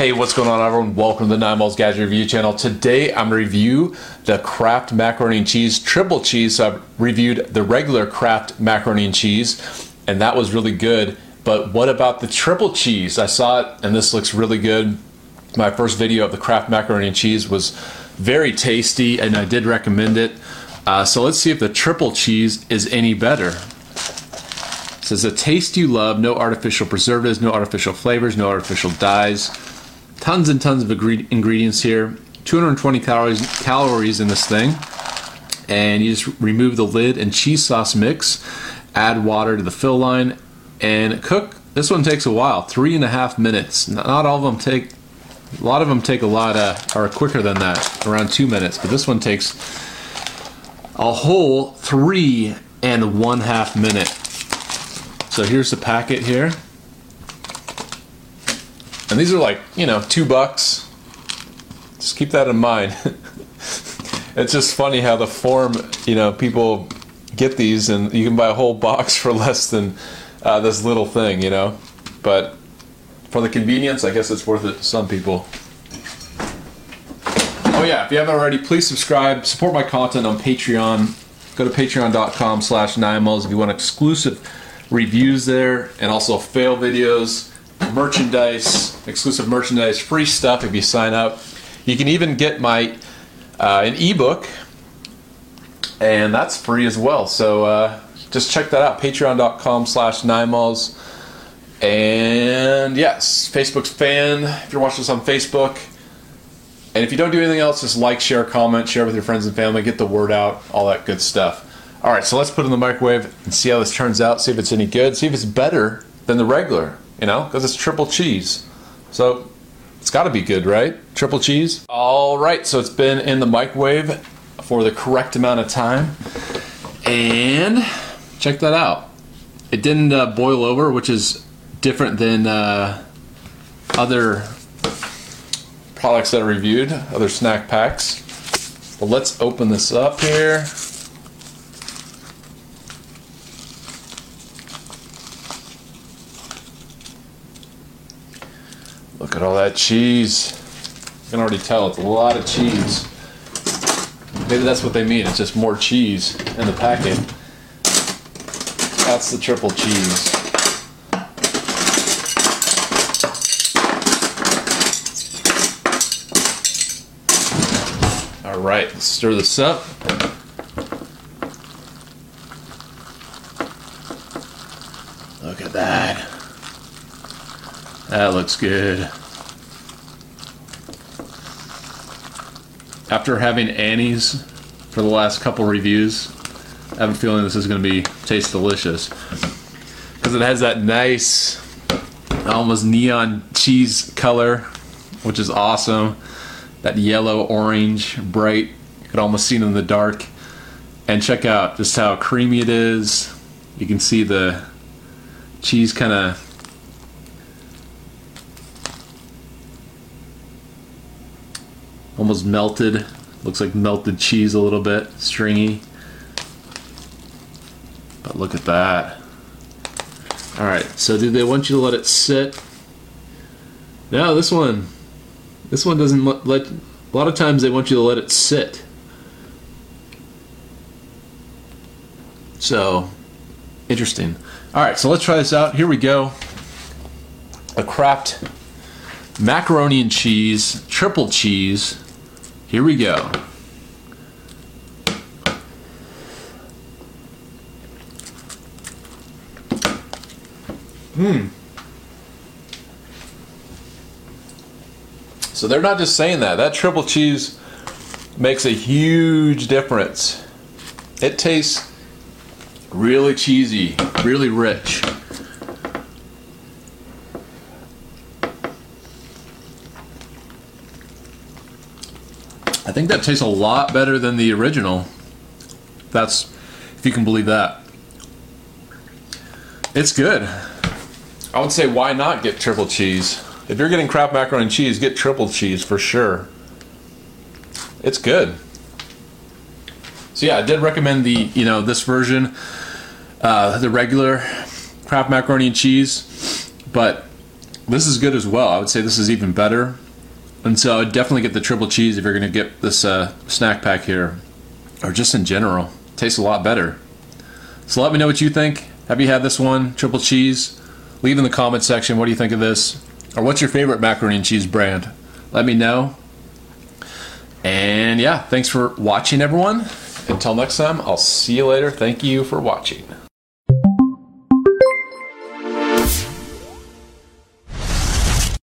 Hey, what's going on, everyone? Welcome to the Nine Miles Gadget Review channel. Today, I'm review the Kraft macaroni and cheese triple cheese. So I've reviewed the regular Kraft macaroni and cheese, and that was really good. But what about the triple cheese? I saw it, and this looks really good. My first video of the Kraft macaroni and cheese was very tasty, and I did recommend it. Uh, so let's see if the triple cheese is any better. It says a taste you love, no artificial preservatives, no artificial flavors, no artificial dyes. Tons and tons of ingredients here. 220 calories calories in this thing. And you just remove the lid and cheese sauce mix, add water to the fill line, and cook. This one takes a while, three and a half minutes. Not all of them take. A lot of them take a lot uh, are quicker than that, around two minutes. But this one takes a whole three and one half minute. So here's the packet here. And these are like, you know, two bucks. Just keep that in mind. it's just funny how the form, you know, people get these and you can buy a whole box for less than uh, this little thing, you know. But for the convenience, I guess it's worth it to some people. Oh yeah, if you haven't already, please subscribe, support my content on Patreon. Go to patreon.com slash Nimals if you want exclusive reviews there and also fail videos merchandise, exclusive merchandise, free stuff if you sign up. You can even get my uh, an ebook, and that's free as well. So uh, just check that out. Patreon.com slash Ninemalls. And yes, Facebook's fan. If you're watching this on Facebook. And if you don't do anything else, just like, share, comment, share with your friends and family, get the word out, all that good stuff. All right, so let's put it in the microwave and see how this turns out, see if it's any good, see if it's better than the regular you know, because it's triple cheese. So it's got to be good, right? Triple cheese. All right, so it's been in the microwave for the correct amount of time. And check that out. It didn't uh, boil over, which is different than uh, other products that I reviewed, other snack packs. But let's open this up here. Look at all that cheese. You can already tell it's a lot of cheese. Maybe that's what they mean. It's just more cheese in the packet. That's the triple cheese. All right, let's stir this up. Look at that. That looks good. After having Annie's for the last couple reviews, I have a feeling this is going to be taste delicious because it has that nice, almost neon cheese color, which is awesome. That yellow, orange, bright. You could almost see it in the dark. And check out just how creamy it is. You can see the cheese kind of almost melted. Looks like melted cheese a little bit, stringy. But look at that. All right, so do they want you to let it sit? No, this one, this one doesn't let, a lot of times they want you to let it sit. So, interesting. All right, so let's try this out. Here we go. A Kraft macaroni and cheese, triple cheese, here we go. Hmm. So they're not just saying that. That triple cheese makes a huge difference. It tastes really cheesy, really rich. I think that tastes a lot better than the original. That's if you can believe that. It's good. I would say why not get triple cheese? If you're getting Kraft macaroni and cheese, get triple cheese for sure. It's good. So yeah, I did recommend the you know this version, uh, the regular Kraft macaroni and cheese, but This is good as well. I would say this is even better. And so I would definitely get the triple cheese if you're going to get this uh, snack pack here, or just in general. tastes a lot better. So let me know what you think. Have you had this one, triple cheese? Leave in the comment section what do you think of this, or what's your favorite macaroni and cheese brand? Let me know. And yeah, thanks for watching, everyone. Until next time, I'll see you later. Thank you for watching.